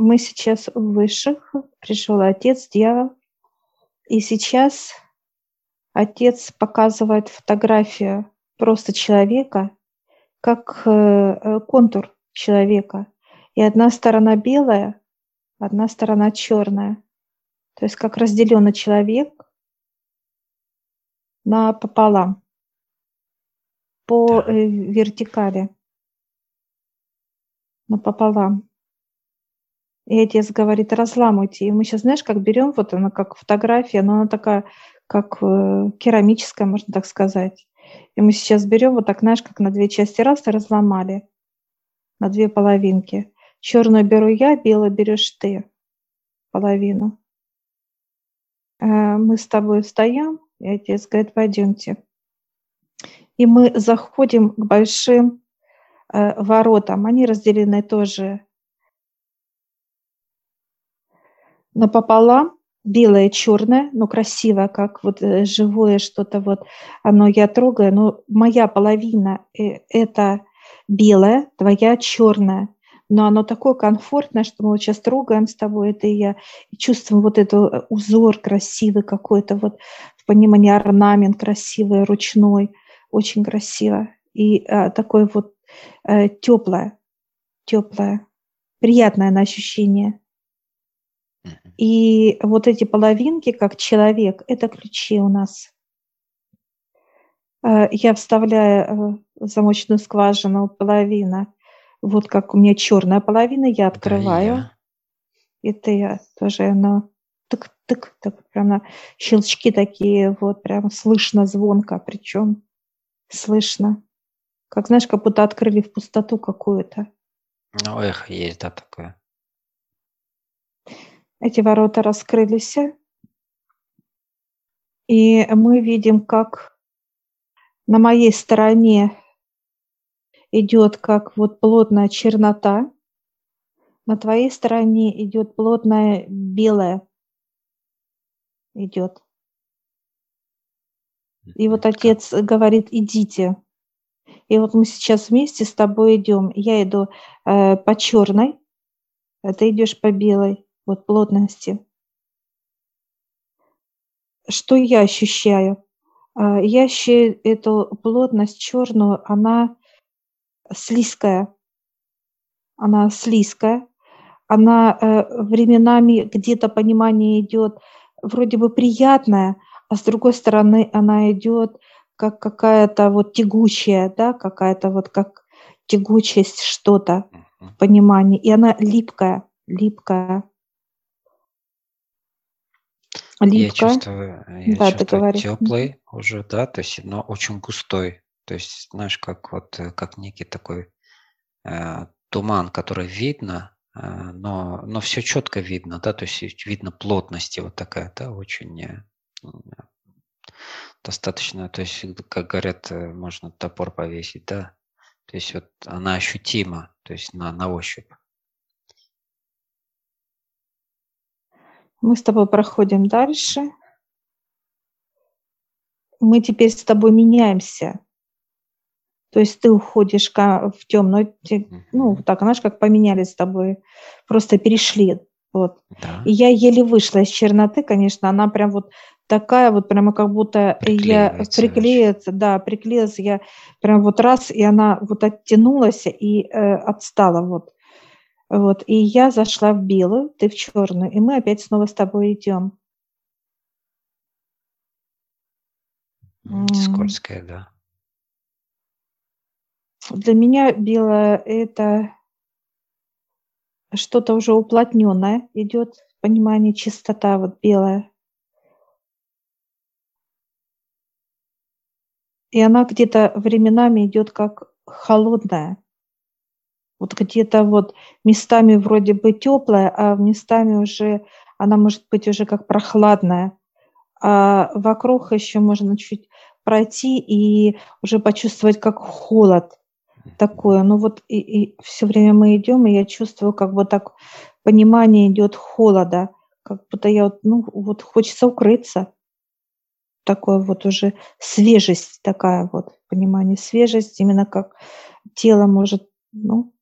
мы сейчас в высших, пришел отец, дьявол, и сейчас отец показывает фотографию просто человека, как э, э, контур человека. И одна сторона белая, одна сторона черная. То есть как разделенный человек на пополам по э, вертикали напополам. И отец говорит, разламывайте. И мы сейчас, знаешь, как берем, вот она как фотография, но она такая, как э, керамическая, можно так сказать. И мы сейчас берем вот так, знаешь, как на две части раз и разломали на две половинки. Черную беру я, белую берешь ты половину. Э, мы с тобой встаем, и отец говорит, пойдемте. И мы заходим к большим э, воротам. Они разделены тоже напополам, белое, черное, но красивое, как вот э, живое что-то вот, оно я трогаю, но моя половина э, это белое, твоя черная, но оно такое комфортное, что мы вот сейчас трогаем с тобой это и я, и чувствуем вот этот э, узор красивый какой-то, вот в понимании орнамент красивый, ручной, очень красиво. И а, такое вот а, теплое, теплое, приятное на ощущение. И вот эти половинки, как человек, это ключи у нас. Э, я вставляю в замочную скважину половина, вот как у меня черная половина, я открываю. Да, я. Это я тоже, оно тык-тык, так прям щелчки такие, вот прям слышно звонко, причем слышно. Как, знаешь, как будто открыли в пустоту какую-то. Ну, эхо есть, да, такое. Эти ворота раскрылись, и мы видим, как на моей стороне идет как вот плотная чернота, на твоей стороне идет плотная белая идет. И вот отец говорит, идите. И вот мы сейчас вместе с тобой идем. Я иду э, по черной, а ты идешь по белой вот плотности. Что я ощущаю? А, я ощущаю эту плотность черную, она слизкая. Она слизкая. Она э, временами где-то понимание идет вроде бы приятная, а с другой стороны она идет как какая-то вот тягучая, да, какая-то вот как тягучесть что-то в понимании. И она липкая, липкая. Липко. Я чувствую, я да, чувствую теплый уже, да, то есть, но очень густой. То есть, знаешь, как вот, э, как некий такой э, туман, который видно, э, но, но все четко видно, да, то есть видно плотности вот такая, да, очень э, достаточно, то есть, как говорят, э, можно топор повесить, да, то есть вот она ощутима, то есть на, на ощупь. Мы с тобой проходим дальше. Мы теперь с тобой меняемся. То есть ты уходишь в темную, ну, так, знаешь, как поменялись с тобой, просто перешли. Вот. Да. И я еле вышла из черноты, конечно, она прям вот такая вот, прямо как будто я приклеится, да, приклеилась, я прям вот раз, и она вот оттянулась и э, отстала вот. Вот, и я зашла в белую, ты в черную, и мы опять снова с тобой идем. Скользкая, да. Для меня белое – это что-то уже уплотненное идет, понимание, чистота вот белая. И она где-то временами идет как холодная. Вот где-то вот местами вроде бы теплая, а местами уже она может быть уже как прохладная. А вокруг еще можно чуть пройти и уже почувствовать как холод такое. Ну вот и, и все время мы идем, и я чувствую, как бы так понимание идет холода, как будто я вот, ну вот хочется укрыться. Такое вот уже свежесть такая вот, понимание, свежесть, именно как тело может, ну,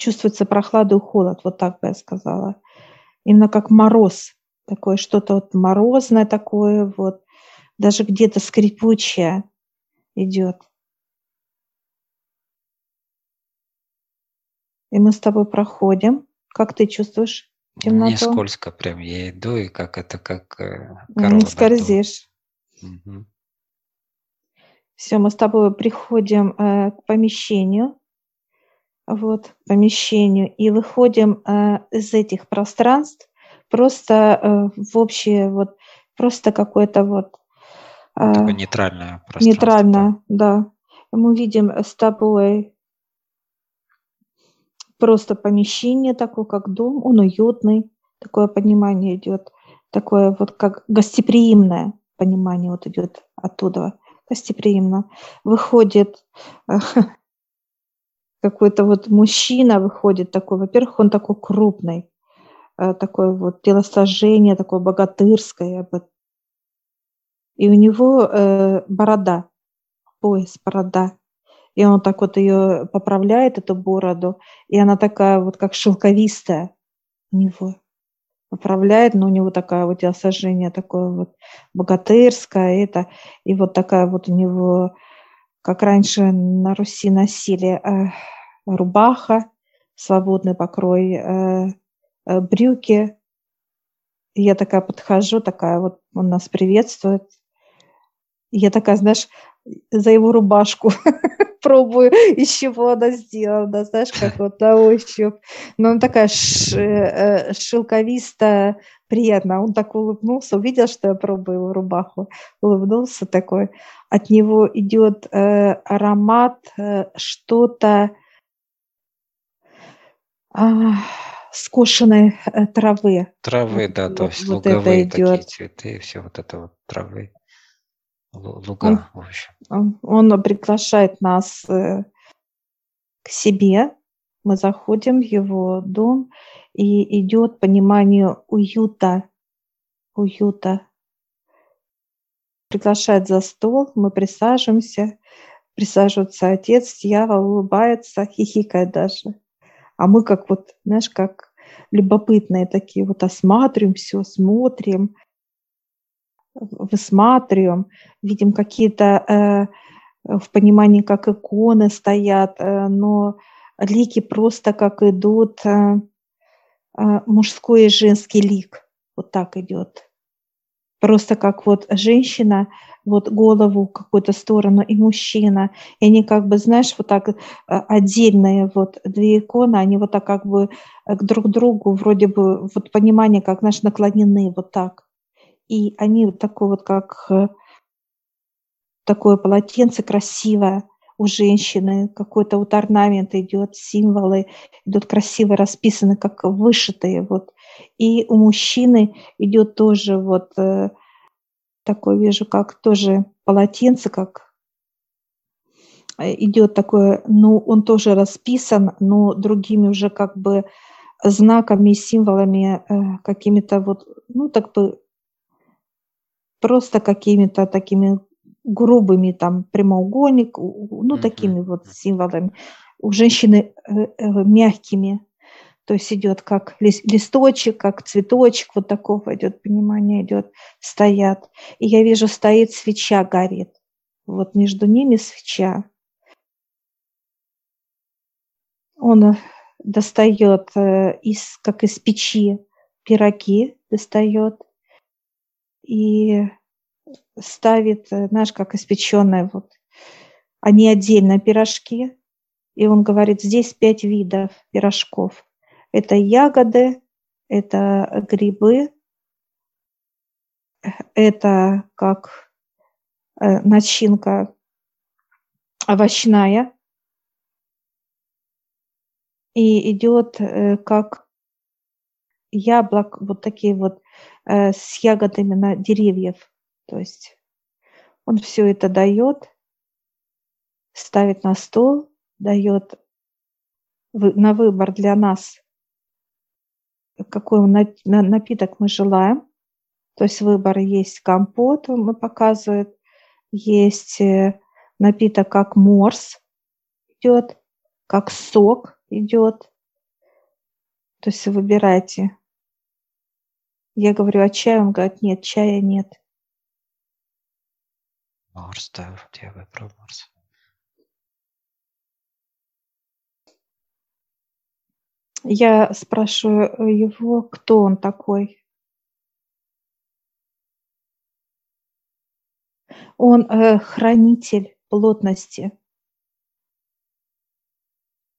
чувствуется прохлада и холод, вот так бы я сказала. Именно как мороз, такое что-то вот морозное такое, вот даже где-то скрипучее идет. И мы с тобой проходим. Как ты чувствуешь темноту? Мне скользко прям. Я иду, и как это, как э, корова. Не скользишь. Угу. Все, мы с тобой приходим э, к помещению, вот, помещению, и выходим э, из этих пространств просто э, в общее, вот, просто какое-то вот... Э, Такое нейтральное пространство. Нейтральное, да. Мы видим с тобой просто помещение такое, как дом, он уютный, такое понимание идет, такое вот как гостеприимное понимание вот идет оттуда гостеприимно. Выходит какой-то вот мужчина, выходит такой, во-первых, он такой крупный, э, такое вот телосложение, такое богатырское. И у него э, борода, пояс, борода. И он так вот ее поправляет, эту бороду, и она такая вот как шелковистая у него управляет, но у него такая вот телосложение такое вот богатырское, это, и вот такая вот у него, как раньше на Руси носили э, рубаха, свободный покрой, э, э, брюки. Я такая подхожу, такая вот, он нас приветствует. Я такая, знаешь, за его рубашку пробую, из чего она сделана, знаешь, как вот на ощупь. Но она такая ш, э, шелковистая, приятно. Он так улыбнулся, увидел, что я пробую его рубаху, улыбнулся такой. От него идет э, аромат э, что-то э, скошенной э, травы. Травы, да, то есть вот луговые такие цветы, все вот это вот травы луга, он, в общем. Он, он приглашает нас э, к себе. Мы заходим в его дом, и идет понимание уюта, уюта. Приглашает за стол, мы присаживаемся, присаживается отец, дьявол улыбается, хихикает даже. А мы как вот, знаешь, как любопытные такие, вот осматриваем все, смотрим, высматриваем, видим какие-то э, в понимании, как иконы стоят, э, но лики просто как идут э, мужской и женский лик. Вот так идет. Просто как вот женщина, вот голову какую-то сторону, и мужчина. И они как бы, знаешь, вот так э, отдельные вот две иконы, они вот так как бы э, к друг другу вроде бы вот понимание, как, знаешь, наклонены вот так и они вот такой вот как э, такое полотенце красивое у женщины, какой-то вот орнамент идет, символы идут красиво расписаны, как вышитые. Вот. И у мужчины идет тоже вот э, такое, вижу, как тоже полотенце, как э, идет такое, ну, он тоже расписан, но другими уже как бы знаками, символами, э, какими-то вот, ну, так бы просто какими-то такими грубыми там прямоугольник, ну mm-hmm. такими вот символами. У женщины э, э, мягкими, то есть идет как листочек, как цветочек, вот такого идет понимание, идет, стоят. И я вижу, стоит свеча, горит. Вот между ними свеча. Он достает э, из, как из печи пироги, достает и ставит, э, знаешь, как испеченные вот, они отдельно пирожки, и он говорит, здесь пять видов пирожков. Это ягоды, это грибы, это как э, начинка овощная, и идет э, как яблок, вот такие вот с ягодами на деревьев. То есть он все это дает, ставит на стол, дает на выбор для нас, какой напиток мы желаем. То есть выбор есть компот, он показывает, есть э, напиток как морс идет, как сок идет, То есть выбирайте. Я говорю, а чай? Он говорит, нет, чая нет. Да, вот я выбрал Марс. Я спрашиваю его, кто он такой. Он э, хранитель плотности.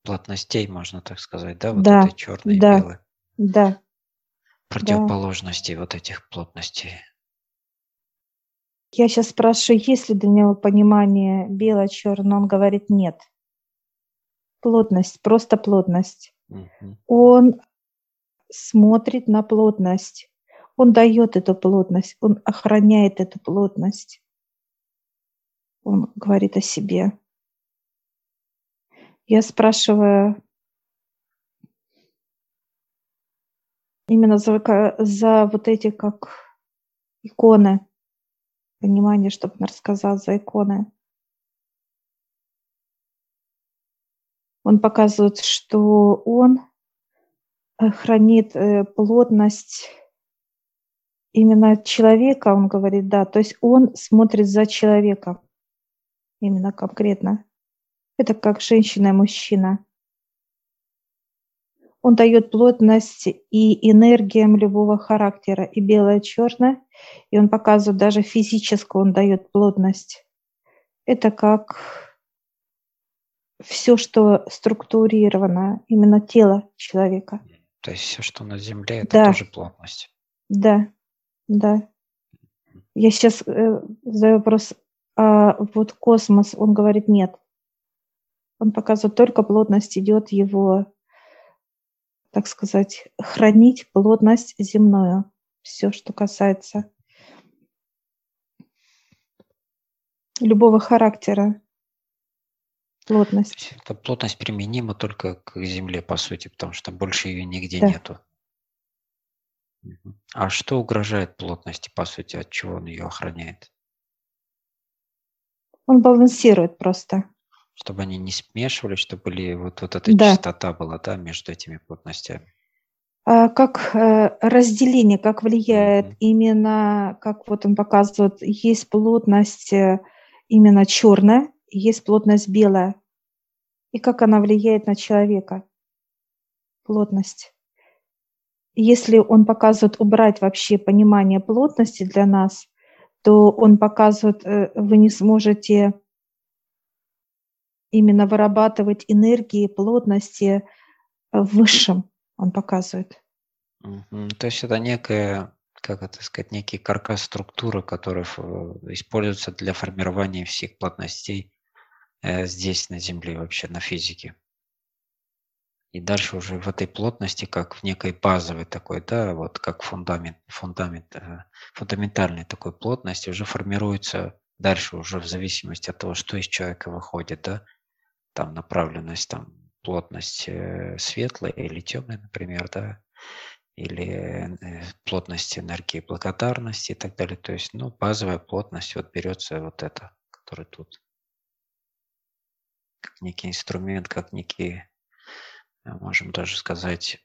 Плотностей, можно так сказать, да? Вот да, этой черной да, и белой. Да. Противоположности да. вот этих плотностей. Я сейчас спрашиваю, есть ли для него понимание бело-черно, он говорит нет. Плотность, просто плотность. Угу. Он смотрит на плотность, он дает эту плотность, он охраняет эту плотность. Он говорит о себе. Я спрашиваю именно за, за вот эти как иконы, понимание, чтобы он рассказал за иконы. Он показывает, что он э, хранит э, плотность именно человека, он говорит, да, то есть он смотрит за человеком, именно конкретно. Это как женщина и мужчина. Он дает плотность и энергиям любого характера, и белое, и черное, и он показывает даже физическую, он дает плотность. Это как все, что структурировано, именно тело человека. То есть все, что на Земле, это да. тоже плотность. Да, да. Я сейчас э, задаю вопрос, а вот космос, он говорит нет. Он показывает только плотность идет его так сказать, хранить плотность земную. Все, что касается любого характера плотность. Эта плотность применима только к Земле, по сути, потому что больше ее нигде да. нету. А что угрожает плотности, по сути, от чего он ее охраняет? Он балансирует просто. Чтобы они не смешивались, чтобы были вот, вот эта да. частота была, да, между этими плотностями. А как э, разделение, как влияет mm-hmm. именно, как вот он показывает, есть плотность э, именно черная, есть плотность белая. И как она влияет на человека, плотность. Если он показывает убрать вообще понимание плотности для нас, то он показывает, э, вы не сможете именно вырабатывать энергии, плотности высшим, он показывает. То есть это некая, как это сказать, некий каркас структуры, который используется для формирования всех плотностей э, здесь, на Земле, вообще на физике. И дальше уже в этой плотности, как в некой базовой такой, да, вот как фундамент, фундамент, э, фундаментальной такой плотности уже формируется дальше уже в зависимости от того, что из человека выходит, да, там направленность, там плотность э, светлая или темная, например, да, или э, плотность энергии благодарности и так далее. То есть, ну, базовая плотность, вот берется вот это, который тут. Как некий инструмент, как некий, э, можем даже сказать,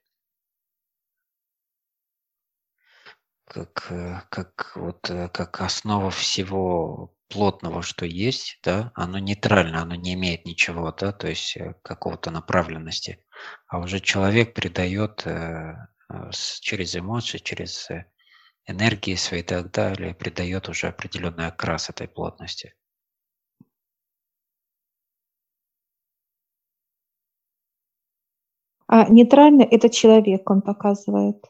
как, как, вот, как основа всего плотного, что есть, да, оно нейтрально, оно не имеет ничего, да, то есть э, какого-то направленности. А уже человек придает э, э, через эмоции, через энергии свои и так далее, придает уже определенный окрас этой плотности. А нейтрально это человек, он показывает,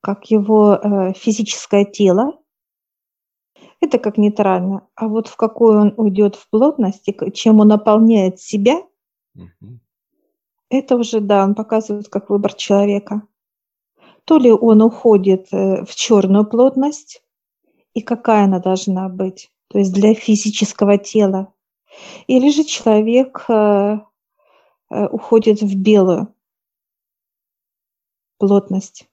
как его э, физическое тело, это как нейтрально. А вот в какую он уйдет в плотность, и чем он наполняет себя, угу. это уже, да, он показывает как выбор человека. То ли он уходит э, в черную плотность, и какая она должна быть, то есть для физического тела, или же человек э, э, уходит в белую плотность.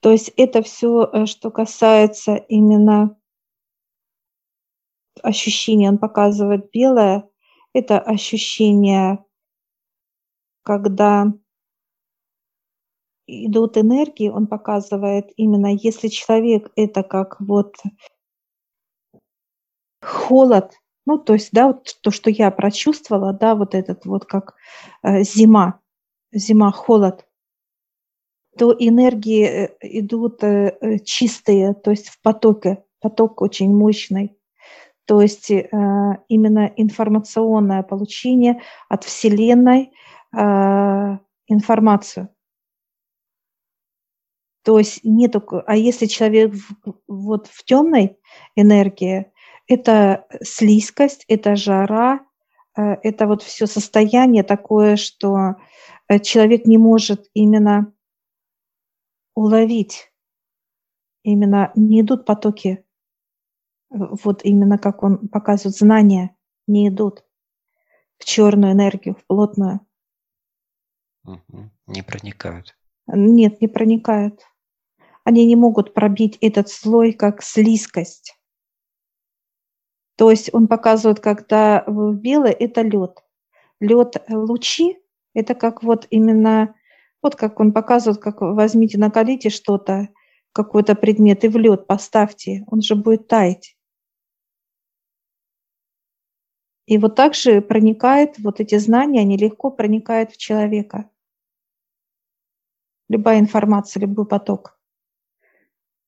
То есть это все, что касается именно ощущения, он показывает белое, это ощущение, когда идут энергии, он показывает именно, если человек это как вот холод, ну, то есть, да, вот то, что я прочувствовала, да, вот этот вот как э, зима, зима, холод, то энергии э, идут э, чистые, то есть в потоке, поток очень мощный. То есть именно информационное получение от Вселенной информацию. То есть нету, а если человек в, вот в темной энергии, это слизкость, это жара, э, это вот все состояние такое, что э, человек не может именно уловить, именно не идут потоки, вот именно как он показывает, знания не идут в черную энергию, в плотную. Не проникают. Нет, не проникают. Они не могут пробить этот слой как слизкость. То есть он показывает, когда белое – это лед. Лед лучи – это как вот именно, вот как он показывает, как возьмите, накалите что-то, какой-то предмет и в лед поставьте, он же будет таять. И вот так же проникает, вот эти знания, они легко проникают в человека любая информация, любой поток.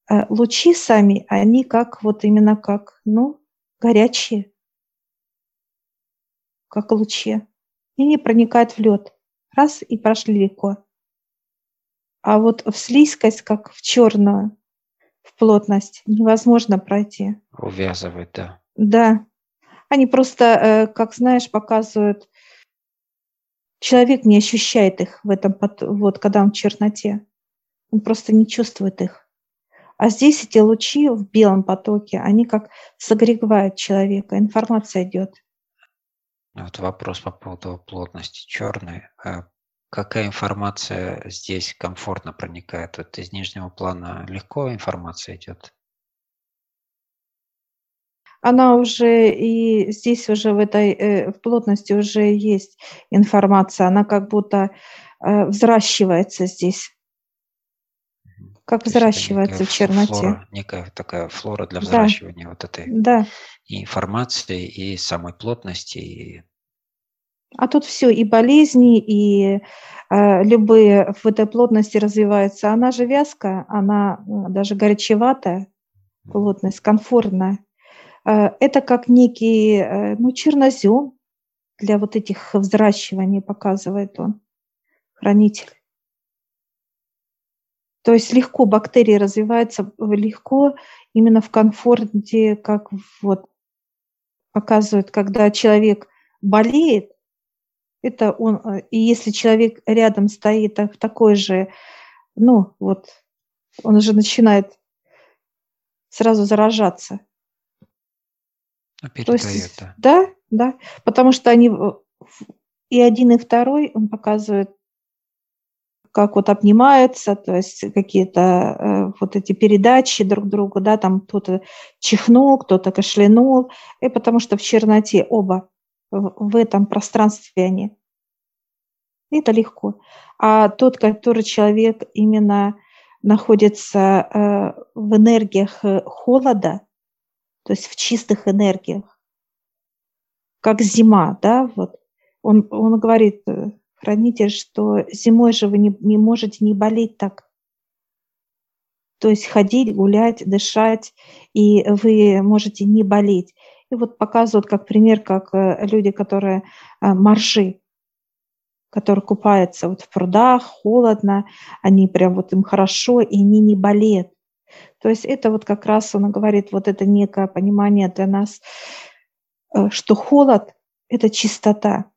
Э, лучи сами, они как вот именно как, ну, горячие, как лучи. И не проникают в лед. Раз и прошли легко. А вот в слизкость, как в черную, в плотность, невозможно пройти. Увязывать, да. Да. Они просто, э, как знаешь, показывают Человек не ощущает их в этом, вот когда он в черноте. Он просто не чувствует их. А здесь эти лучи в белом потоке, они как согревают человека, информация идет. Вот вопрос по поводу плотности черной. А какая информация здесь комфортно проникает? Вот из нижнего плана легко информация идет? Она уже и здесь уже в этой э, в плотности уже есть информация, она как будто э, взращивается здесь. Как взращивается в черноте. Флора, некая такая флора для взращивания да. вот этой да. информации и самой плотности. И... А тут все, и болезни, и э, любые в этой плотности развиваются. Она же вязкая, она даже горячеватая, плотность, комфортная. Э, это как некий э, ну, чернозем для вот этих взращиваний, показывает он, хранитель. То есть легко бактерии развиваются легко именно в комфорте, как вот показывает, когда человек болеет, это он, э, и если человек рядом стоит в такой же, ну вот, он уже начинает сразу заражаться. А То есть, да. да, да, потому что они и один, и второй, он показывает, как вот обнимаются, то есть какие-то э, вот эти передачи друг другу, да, там кто-то чихнул, кто-то кашлянул, и потому что в черноте оба в, в этом пространстве они. это легко. А тот, который человек именно находится э, в энергиях э, холода, то есть в чистых энергиях, как зима, да, вот. Он, он говорит, э, хранитель, что зимой же вы не, не можете не болеть так. То есть ходить, гулять, дышать, и вы можете не болеть. И вот показывают как пример, как э, люди, которые э, моржи, которые купаются вот в прудах, холодно, они прям вот им хорошо, и они не болеют. То есть это вот как раз он говорит, вот это некое понимание для нас, э, что холод – это чистота.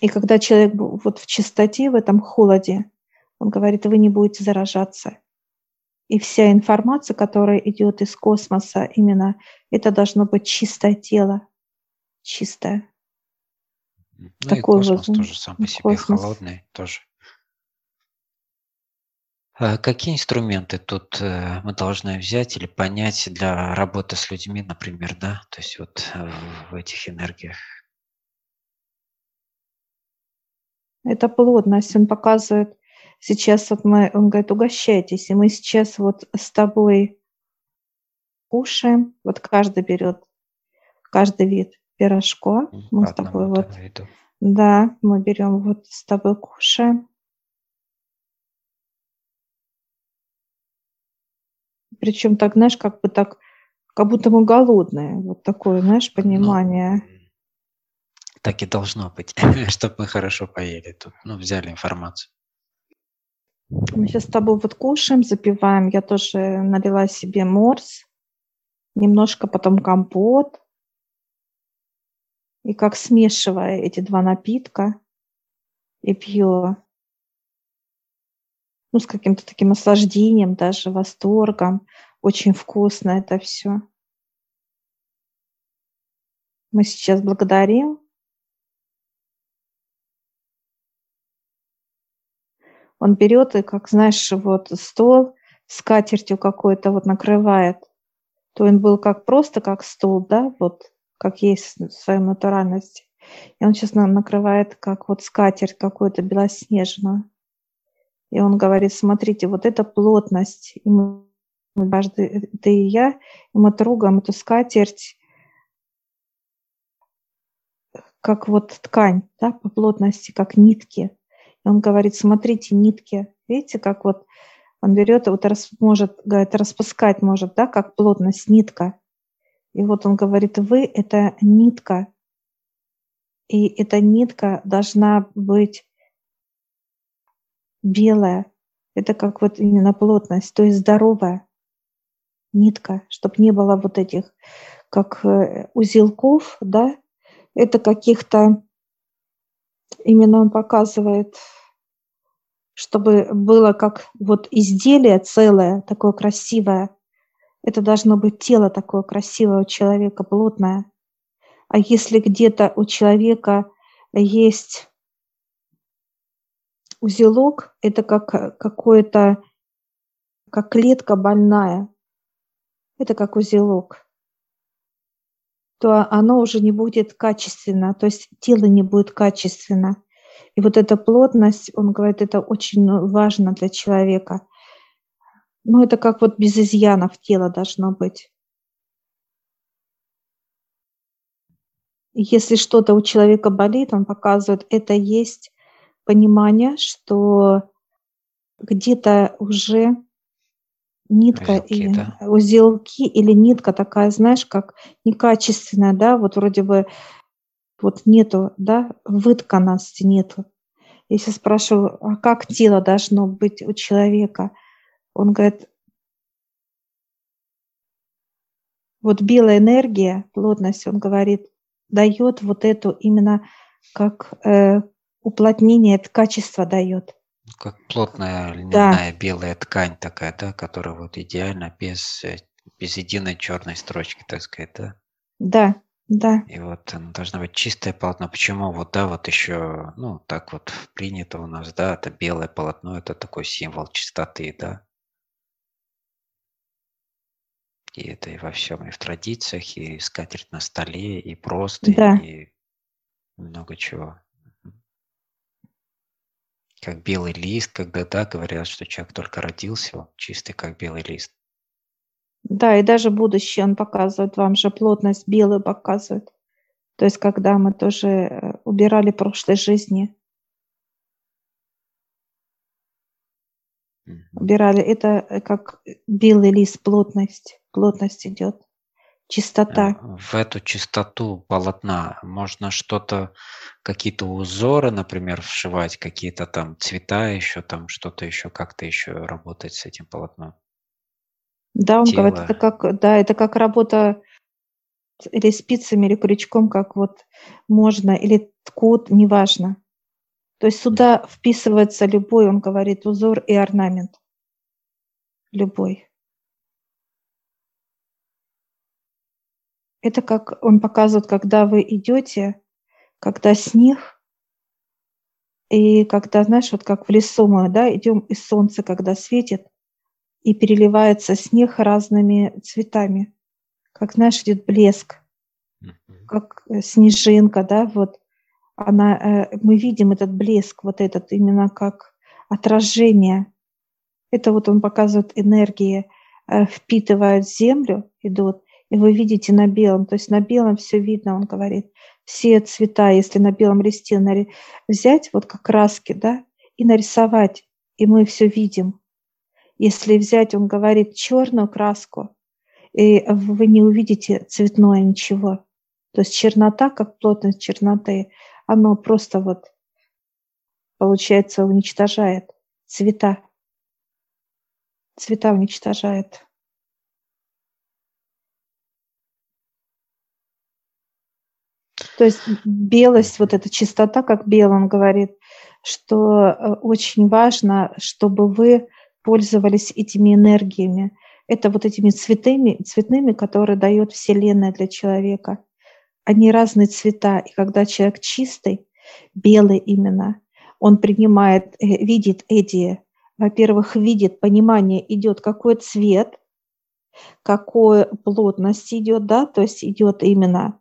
И когда человек вот в чистоте, в этом холоде, он говорит, вы не будете заражаться. И вся информация, которая идет из космоса, именно это должно быть чистое тело, чистое. Ну Такой и космос вот, тоже сам по себе космос. холодный, тоже какие инструменты тут э, мы должны взять или понять для работы с людьми, например, да, то есть вот в этих энергиях? Это плотность. Он показывает, сейчас вот мы, он говорит, угощайтесь. И мы сейчас вот с тобой кушаем. Вот каждый берет, каждый вид пирожко. Мы с тобой вот, виду. да, мы берем вот с тобой кушаем. Причем так, знаешь, как бы так, как будто мы голодные. Вот такое, знаешь, ну, понимание. Ну, так и должно быть, чтобы мы хорошо поели тут. Ну, взяли информацию. Мы сейчас с тобой вот кушаем, запиваем. Я тоже налила себе морс, немножко потом компот. И как смешивая эти два напитка и пью, ну, с каким-то таким наслаждением, даже восторгом. Очень вкусно это все. Мы сейчас благодарим Он берет и, как знаешь, вот стол с катертью какой-то вот накрывает. То он был как просто как стол, да, вот как есть в своей натуральности. И он сейчас накрывает как вот скатерть какую-то белоснежную. И он говорит, смотрите, вот эта плотность. И мы, каждый, ты и я, и мы трогаем эту скатерть как вот ткань, да, по плотности, как нитки. Он говорит, смотрите, нитки, видите, как вот он берет и вот рас, может, говорит, распускать может, да, как плотность нитка. И вот он говорит, вы – это нитка, и эта нитка должна быть белая. Это как вот именно плотность, то есть здоровая нитка, чтобы не было вот этих как э, узелков, да, это каких-то, именно он показывает чтобы было как вот изделие целое, такое красивое. Это должно быть тело такое красивое у человека, плотное. А если где-то у человека есть узелок, это как какое-то, как клетка больная, это как узелок, то оно уже не будет качественно, то есть тело не будет качественно. И вот эта плотность, он говорит, это очень важно для человека. Ну, это как вот без изъянов тело должно быть. Если что-то у человека болит, он показывает, это есть понимание, что где-то уже нитка узелки, и да. узелки или нитка такая, знаешь, как некачественная, да, вот вроде бы вот нету, да, вытканности нету. Если спрашиваю, а как тело должно быть у человека, он говорит, вот белая энергия, плотность, он говорит, дает вот эту именно как э, уплотнение, это качество дает. Как плотная льняная да. белая ткань такая, да, которая вот идеально без, э, без единой черной строчки, так сказать, да? Да, да. И вот она должна быть чистое полотно. Почему вот, да, вот еще, ну, так вот принято у нас, да, это белое полотно, это такой символ чистоты, да. И это и во всем, и в традициях, и скатерть на столе, и просто, да. и много чего. Как белый лист, когда, да, говорят, что человек только родился, он чистый, как белый лист. Да, и даже будущее он показывает вам же плотность белую показывает. То есть когда мы тоже э, убирали прошлой жизни, убирали, это э, как белый лист, плотность, плотность идет, чистота. Э, в эту чистоту полотна можно что-то, какие-то узоры, например, вшивать, какие-то там цвета еще, там что-то еще, как-то еще работать с этим полотном. Да, он говорит, это как, да, это как работа или спицами, или крючком, как вот можно, или ткут, неважно. То есть сюда вписывается любой, он говорит, узор и орнамент. Любой. Это как он показывает, когда вы идете, когда снег, и когда, знаешь, вот как в лесу мы, да, идем, и солнце, когда светит, и переливается снег разными цветами. Как, знаешь, идет блеск, как э, снежинка, да, вот. она, э, мы видим этот блеск, вот этот именно как отражение. Это вот он показывает энергии, э, впитывают землю, идут, и вы видите на белом, то есть на белом все видно, он говорит, все цвета, если на белом листе взять вот как краски, да, и нарисовать, и мы все видим. Если взять, он говорит, черную краску, и вы не увидите цветное ничего. То есть чернота, как плотность черноты, оно просто вот, получается, уничтожает цвета. Цвета уничтожает. То есть белость, вот эта чистота, как Белым говорит, что э, очень важно, чтобы вы пользовались этими энергиями. Это вот этими цветами, цветными, которые дает Вселенная для человека. Они разные цвета. И когда человек чистый, белый именно, он принимает, э, видит эти, во-первых, видит, понимание идет, какой цвет, какой плотность идет, да, то есть идет именно,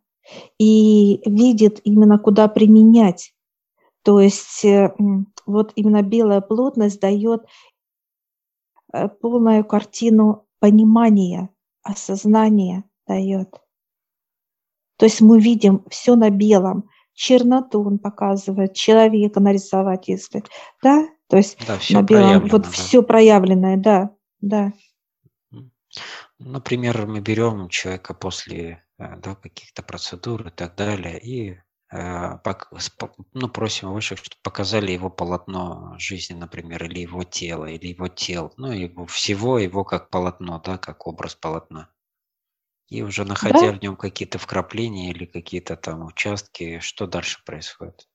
и видит именно, куда применять. То есть э, вот именно белая плотность дает э, полную картину понимания, осознания дает. То есть мы видим все на белом. Черноту он показывает, человека нарисовать, если, да, то есть да, на белом, вот да. все проявленное, да, да. Например, мы берем человека после э, да, каких-то процедур и так далее, и э, ну, просим выше, чтобы показали его полотно жизни, например, или его тело, или его тел, ну, его всего его как полотно, да, как образ полотна. И уже находя Да, в нем какие-то вкрапления или какие-то там участки, что дальше происходит?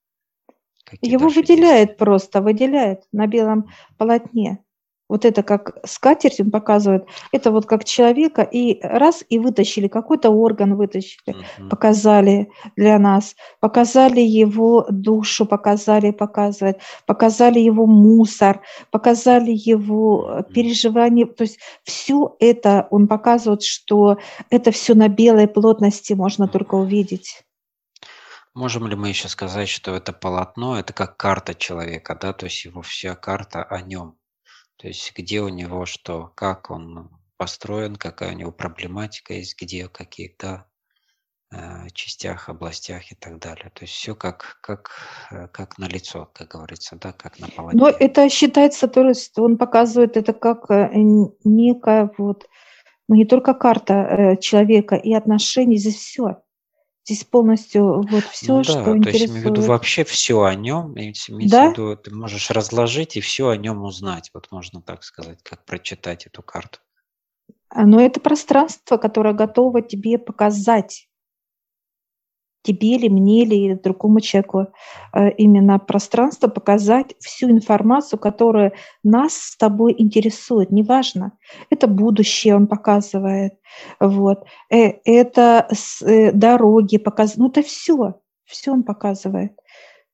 Какие его дальше действия? выделяет просто, выделяет на белом полотне вот это как скатерть он показывает, это вот как человека, и раз, и вытащили, какой-то орган вытащили, uh-huh. показали для нас, показали его душу, показали, показывает, показали его мусор, показали его переживания, то есть все это он показывает, что это все на белой плотности можно только увидеть. Можем ли мы еще сказать, что это полотно, это как карта человека, да, то есть его вся карта о нем? То есть где у него что, как он построен, какая у него проблематика есть, где какие-то э, частях, областях и так далее. То есть все как, как, э, как на лицо, как говорится, да, как на полотне. Но это считается, то есть он показывает это как э, некая вот, ну не только карта человека и отношений, здесь все. Здесь полностью вот все, ну, что да, интересует. то есть имею в виду вообще все о нем, имеется да? в виду, ты можешь разложить и все о нем узнать, вот можно так сказать, как прочитать эту карту. А, но это пространство, которое готово тебе показать тебе или мне или другому человеку э, именно пространство, показать всю информацию, которая нас с тобой интересует, неважно. Это будущее он показывает, вот. Э, это э, дороги показывает, ну это все, все он показывает.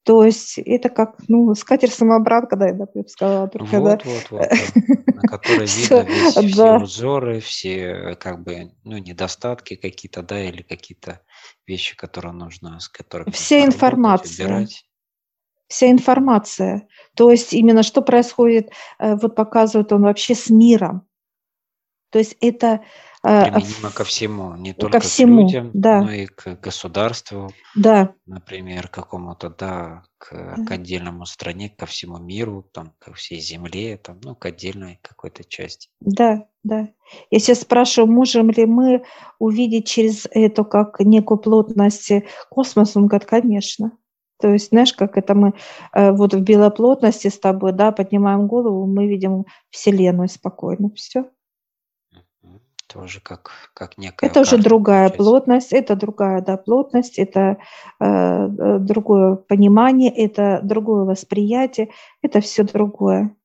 То есть это как, ну, скатер самобранка, да, я бы сказала. Только, вот, да. вот, вот, да. на которой видно весь, все узоры, все как бы, ну, недостатки какие-то, да, или какие-то вещи, которые нужно, с которыми Вся информация. Убирать. Вся информация. То есть именно что происходит, э, вот показывает он вообще с миром. То есть это а, а Применимо ко всему, не только ко всему, к людям, да. но и к государству, да. например, какому-то, да, к, к отдельному стране, ко всему миру, там, ко всей земле, там, ну, к отдельной какой-то части. Да, да. Я сейчас спрашиваю, можем ли мы увидеть через это как некую плотность космоса? Он говорит, конечно. То есть, знаешь, как это мы э, вот в белоплотности с тобой, да, поднимаем голову, мы видим Вселенную спокойно. Все. Тоже как, как некая Это уже другая получается. плотность, это другая да, плотность, это э, э, другое понимание, это другое восприятие, это все другое.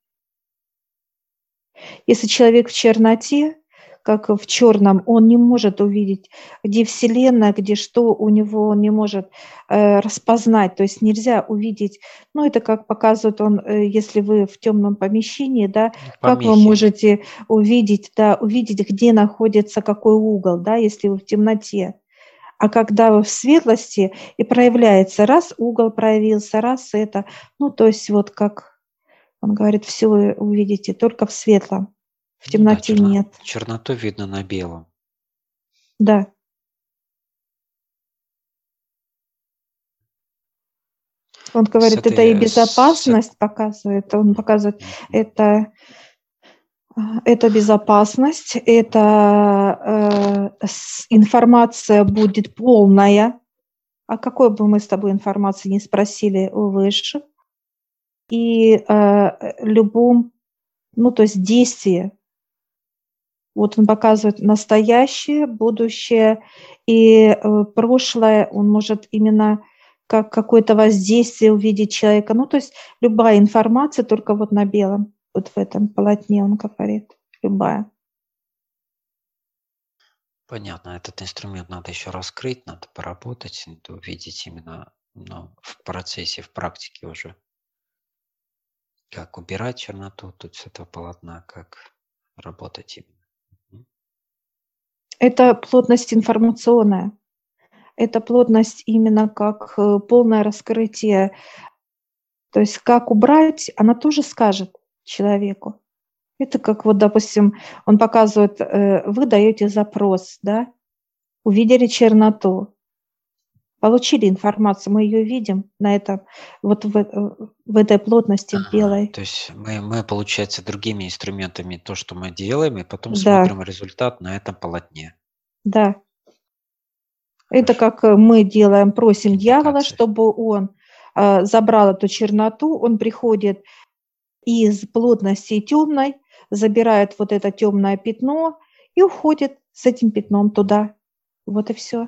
Если человек в черноте, как в черном, он не может увидеть, где Вселенная, где что у него, он не может э, распознать. То есть нельзя увидеть, ну это как показывает он, э, если вы в темном помещении, да, Помехи. как вы можете увидеть, да, увидеть, где находится какой угол, да, если вы в темноте. А когда вы в светлости и проявляется, раз угол проявился, раз это, ну, то есть вот как он говорит, все вы увидите только в светлом, в темноте да, черно, нет. Черноту видно на белом. Да. Он говорит, этой, это и безопасность с... показывает. Он показывает, это, это безопасность, это э, информация будет полная. А какой бы мы с тобой информации не спросили у высших, и э, любом, ну то есть действие. Вот он показывает настоящее, будущее и э, прошлое. Он может именно как какое-то воздействие увидеть человека. Ну, то есть любая информация, только вот на белом, вот в этом полотне он говорит, любая. Понятно, этот инструмент надо еще раскрыть, надо поработать, надо увидеть именно ну, в процессе, в практике уже, как убирать черноту тут с этого полотна, как работать именно. Это плотность информационная это плотность именно как э, полное раскрытие. То есть как убрать, она тоже скажет человеку. Это как вот, допустим, он показывает, э, вы даете запрос, да, увидели черноту, получили информацию, мы ее видим на этом, вот в, э, в этой плотности ага, белой. То есть мы, мы, получается, другими инструментами то, что мы делаем, и потом да. смотрим результат на этом полотне. Да. Это как э, мы делаем, просим дьявола, чтобы он э, забрал эту черноту, он приходит из плотности темной, забирает вот это темное пятно и уходит с этим пятном туда. Вот и все.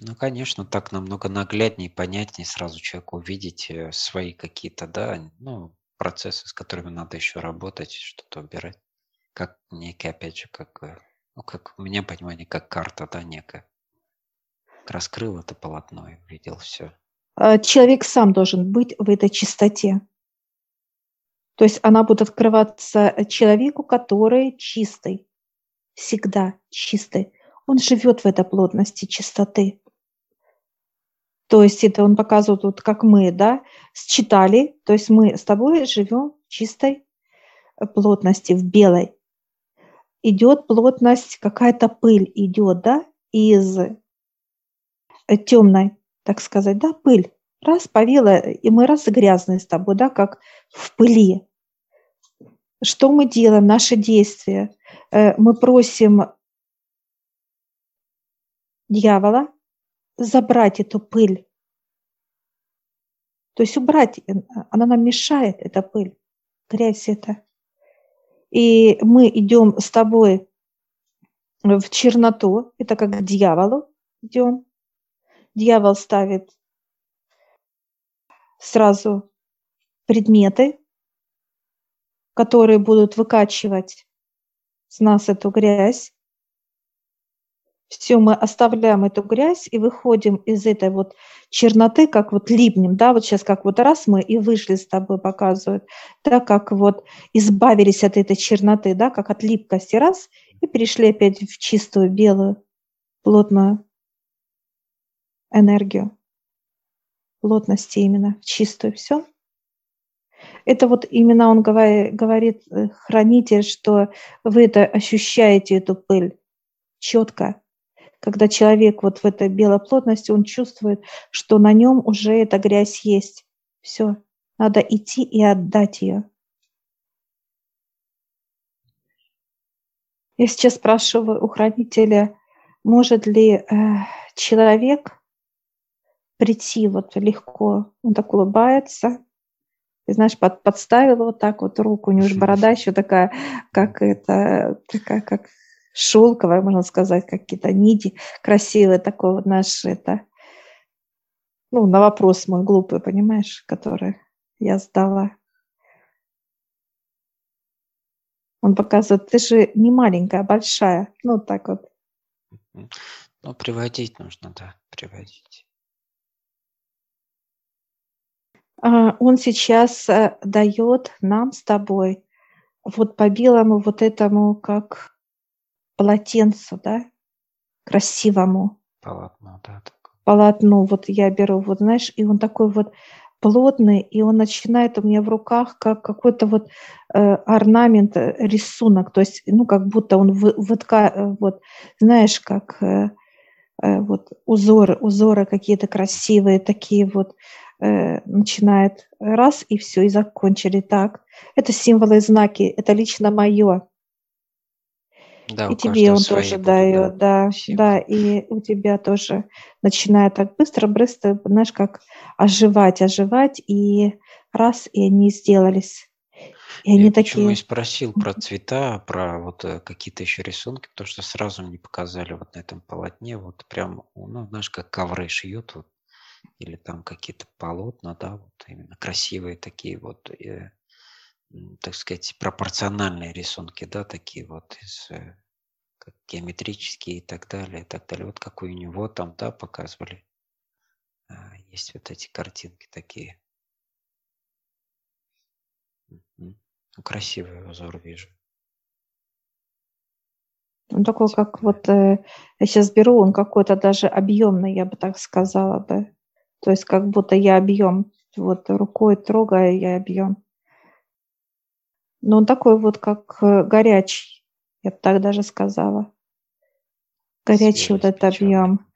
Ну, конечно, так намного нагляднее, понятнее сразу человеку увидеть э, свои какие-то, да, ну, процессы, с которыми надо еще работать, что-то убирать. Как некий, опять же, как э, ну, как у меня понимание, как карта, да, некая. Раскрыл это полотно и увидел все. А, человек сам должен быть в этой чистоте. То есть она будет открываться человеку, который чистый, всегда чистый. Он живет в этой плотности чистоты. То есть это он показывает, вот как мы, да, считали, то есть мы с тобой живем в чистой плотности, в белой идет плотность, какая-то пыль идет, да, из э, темной, так сказать, да, пыль. Раз повела, и мы раз грязные с тобой, да, как в пыли. Что мы делаем, наши действия? Э, мы просим дьявола забрать эту пыль. То есть убрать, э, она нам мешает, эта пыль, грязь это и мы идем с тобой в черноту, это как к дьяволу идем. Дьявол ставит сразу предметы, которые будут выкачивать с нас эту грязь все, мы оставляем эту грязь и выходим из этой вот черноты, как вот липнем, да, вот сейчас как вот раз мы и вышли с тобой, показывают, да, как вот избавились от этой черноты, да, как от липкости, раз, и перешли опять в чистую, белую, плотную энергию, плотности именно, в чистую, все. Это вот именно он говорит, э, хранитель, что вы это ощущаете, эту пыль, четко, когда человек вот в этой белой плотности, он чувствует, что на нем уже эта грязь есть. Все, надо идти и отдать ее. Я сейчас спрашиваю у хранителя, может ли э, человек прийти вот легко, он так улыбается, и, знаешь, под, подставил вот так вот руку, у него же борода еще такая, как это, такая, как шелковая, можно сказать, какие-то нити красивые, такой вот наш, это, ну, на вопрос мой глупый, понимаешь, который я сдала. Он показывает, ты же не маленькая, а большая. Ну, так вот. Ну, приводить нужно, да, приводить. А, он сейчас э, дает нам с тобой вот по белому вот этому, как полотенцу, да, красивому. Полотно, да. Так. Полотно, вот я беру, вот знаешь, и он такой вот плотный, и он начинает у меня в руках как какой-то вот э, орнамент, э, рисунок, то есть, ну, как будто он в, вытка, э, вот, знаешь, как э, э, вот узоры, узоры какие-то красивые, такие вот, э, начинает раз, и все, и закончили так. Это символы и знаки, это лично мое. Да, и тебе он тоже дает, да, да, да, и у тебя тоже начинает так быстро-быстро, знаешь, как оживать, оживать, и раз, и они сделались. И они Я такие... почему и спросил про цвета, про вот э, какие-то еще рисунки, потому что сразу мне показали вот на этом полотне, вот прям, ну, знаешь, как ковры шьют, вот, или там какие-то полотна, да, вот именно красивые такие вот, э, так сказать, пропорциональные рисунки, да, такие вот из э, геометрические и так далее, и так далее. Вот какой у него там, да, показывали. А, есть вот эти картинки такие. Ну, красивый узор вижу. Он такой, как вот э, я сейчас беру, он какой-то даже объемный, я бы так сказала бы. То есть как будто я объем, вот рукой трогаю, я объем. Но он такой вот как э, горячий, я бы так даже сказала. Горячий вот этот объем.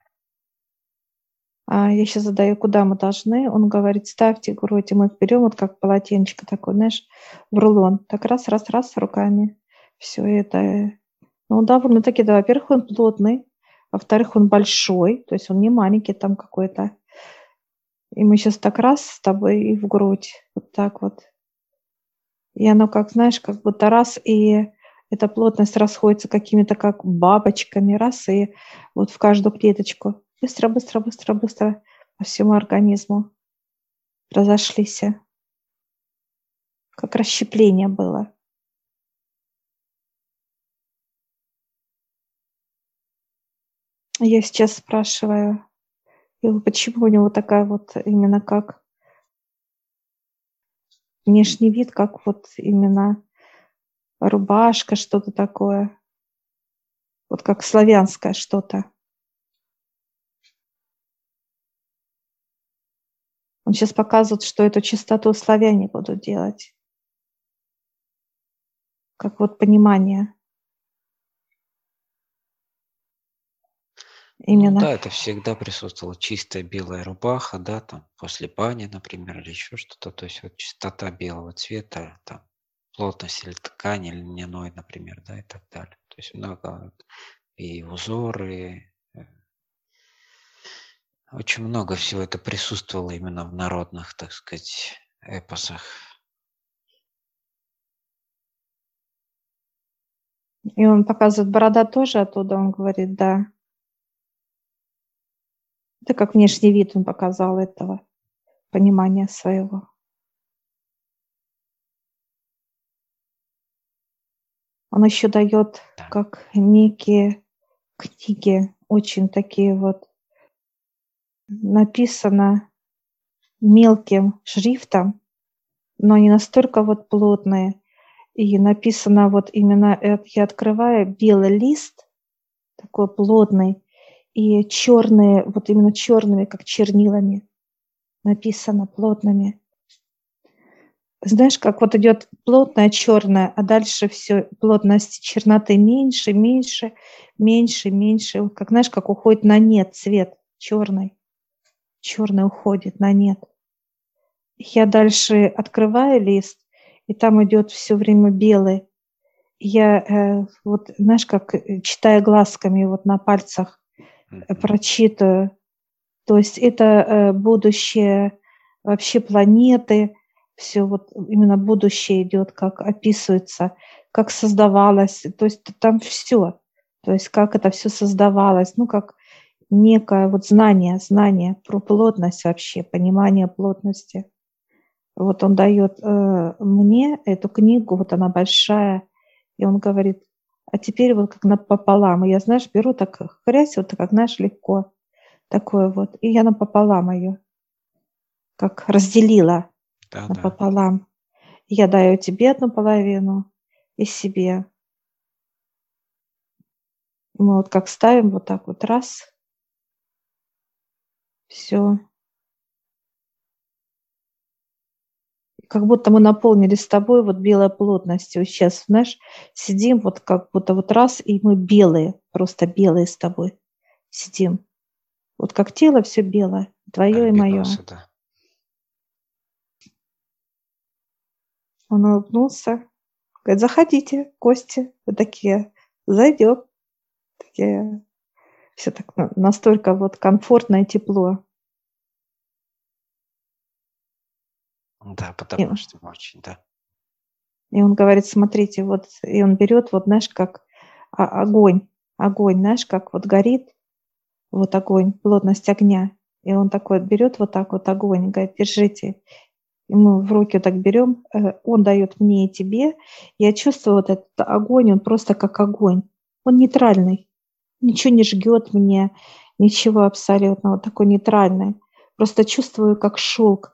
А я сейчас задаю, куда мы должны. Он говорит, ставьте, говорю, мы берем вот как полотенечко такое, знаешь, в рулон. Так раз, раз, раз руками. Все это. Ну, довольно-таки, да, во-первых, он плотный, во-вторых, он большой, то есть он не маленький там какой-то. И мы сейчас так раз с тобой и в грудь, вот так вот. И оно, как знаешь, как будто раз, и эта плотность расходится какими-то как бабочками, раз, и вот в каждую клеточку. Быстро, быстро, быстро, быстро по всему организму разошлись. Как расщепление было. Я сейчас спрашиваю, почему у него такая вот именно как внешний вид, как вот именно рубашка, что-то такое. Вот как славянское что-то. Он сейчас показывает, что эту чистоту славяне будут делать. Как вот понимание. Именно. Ну, да, это всегда присутствовала чистая белая рубаха, да, там после бани, например, или еще что-то. То есть вот чистота белого цвета, там плотность или ткани, или льняной, например, да, и так далее. То есть много и узоры, э, очень много всего это присутствовало именно в народных, так сказать, эпосах. И он показывает, борода тоже оттуда, он говорит, да. Это как внешний вид он показал этого, понимания своего. Он еще дает как некие книги, очень такие вот, написано мелким шрифтом, но не настолько вот плотные. И написано вот именно, я открываю белый лист, такой плотный, и черные, вот именно черными, как чернилами написано, плотными знаешь, как вот идет плотная черная, а дальше все плотность черноты меньше, меньше, меньше, меньше. Как знаешь, как уходит на нет цвет черный. Черный уходит на нет. Я дальше открываю лист, и там идет все время белый. Я э, вот, знаешь, как э, читая глазками вот на пальцах, прочитаю. То есть это э, будущее вообще планеты, все вот именно будущее идет, как описывается, как создавалось, то есть там все, то есть как это все создавалось, ну как некое вот знание, знание про плотность вообще, понимание плотности. Вот он дает э, мне эту книгу, вот она большая, и он говорит, а теперь вот как напополам. И я, знаешь, беру так хрясь, вот как, знаешь, легко такое вот. И я напополам ее, как разделила да, напополам. Да. Я даю тебе одну половину и себе. Мы вот как ставим вот так вот раз, Все. Как будто мы наполнили с тобой вот белой плотностью. Сейчас, знаешь, сидим вот как будто вот раз, и мы белые, просто белые с тобой сидим. Вот как тело все белое, твое и мое. Да. Он улыбнулся. Говорит, заходите, гости, вы такие, зайдем. Такие, все так настолько вот комфортно и тепло. Да, потому и, что очень, да. И он говорит, смотрите, вот, и он берет, вот, знаешь, как огонь, огонь, знаешь, как вот горит, вот огонь, плотность огня. И он такой берет вот так вот огонь говорит, держите. И мы в руки так берем, э, он дает мне и тебе. Я чувствую вот этот огонь, он просто как огонь. Он нейтральный, ничего не жгет мне, ничего абсолютно, вот такой нейтральный. Просто чувствую, как шелк,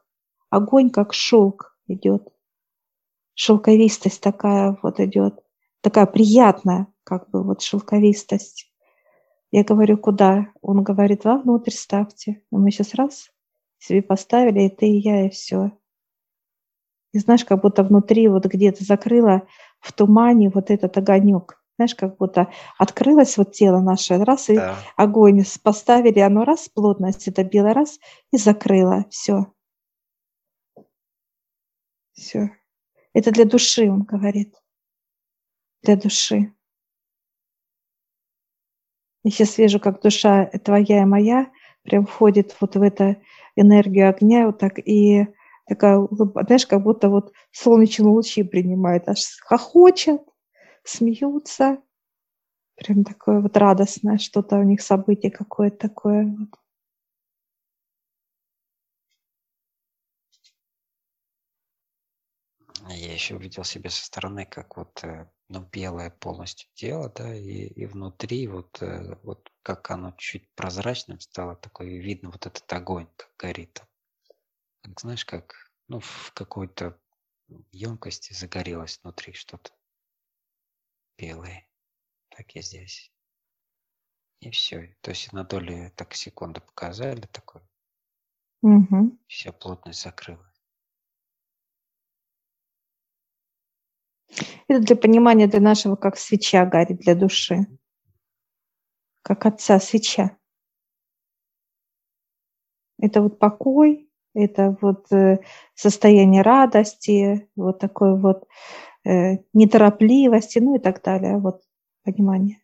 огонь как шелк идет. Шелковистость такая вот идет, такая приятная, как бы вот шелковистость. Я говорю, куда? Он говорит, вовнутрь ставьте. И мы сейчас раз себе поставили, и ты, и я, и все. И знаешь, как будто внутри вот где-то закрыла в тумане вот этот огонек. Знаешь, как будто открылось вот тело наше, раз, и да. огонь поставили, оно раз, плотность это белый раз, и закрыло. Все. Все. Это для души, он говорит. Для души. Я сейчас вижу, как душа твоя и моя прям входит вот в эту энергию огня, вот так, и такая, знаешь, как будто вот солнечные лучи принимает, аж хохочет, смеются. Прям такое вот радостное что-то у них событие какое-то такое. Вот. Я еще увидел себе со стороны, как вот э, ну, белое полностью тело, да, и, и внутри вот, э, вот как оно чуть прозрачным стало, такое видно вот этот огонь, как горит. Как, знаешь, как ну, в какой-то емкости загорелось внутри что-то белое. Так и здесь. И все. То есть на доли так секунды показали такой. Угу. Все плотность закрыла. Это для понимания для нашего, как свеча горит для души. Как отца свеча. Это вот покой, это вот э, состояние радости, вот такой вот э, неторопливости, ну и так далее. Вот понимание.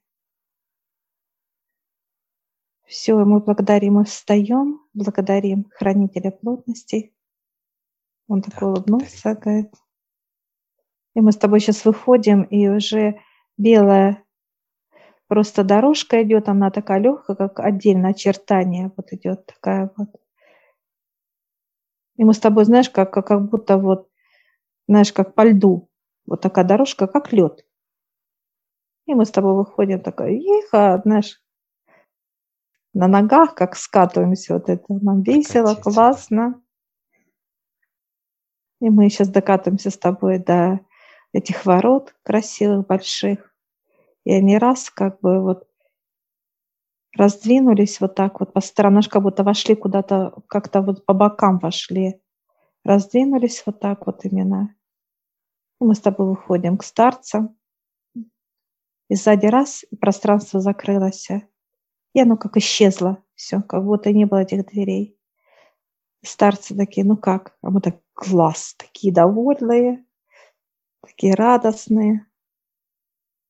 Все, мы благодарим и встаем, благодарим хранителя плотности. Он такой да, улыбнулся, говорит, и мы с тобой сейчас выходим, и уже белая просто дорожка идет, она такая легкая, как отдельное очертание вот идет такая вот. И мы с тобой, знаешь, как, как, как будто вот, знаешь, как по льду. Вот такая дорожка, как лед. И мы с тобой выходим такая, ехо, знаешь, на ногах, как скатываемся, вот это нам весело, классно. И мы сейчас докатываемся с тобой до этих ворот красивых, больших. И они раз как бы вот раздвинулись вот так вот по сторонам, как будто вошли куда-то, как-то вот по бокам вошли. Раздвинулись вот так вот именно. Мы с тобой выходим к старцам. И сзади раз, и пространство закрылось. И оно как исчезло. Все, как будто не было этих дверей. Старцы такие, ну как? А мы так, класс, такие довольные такие радостные.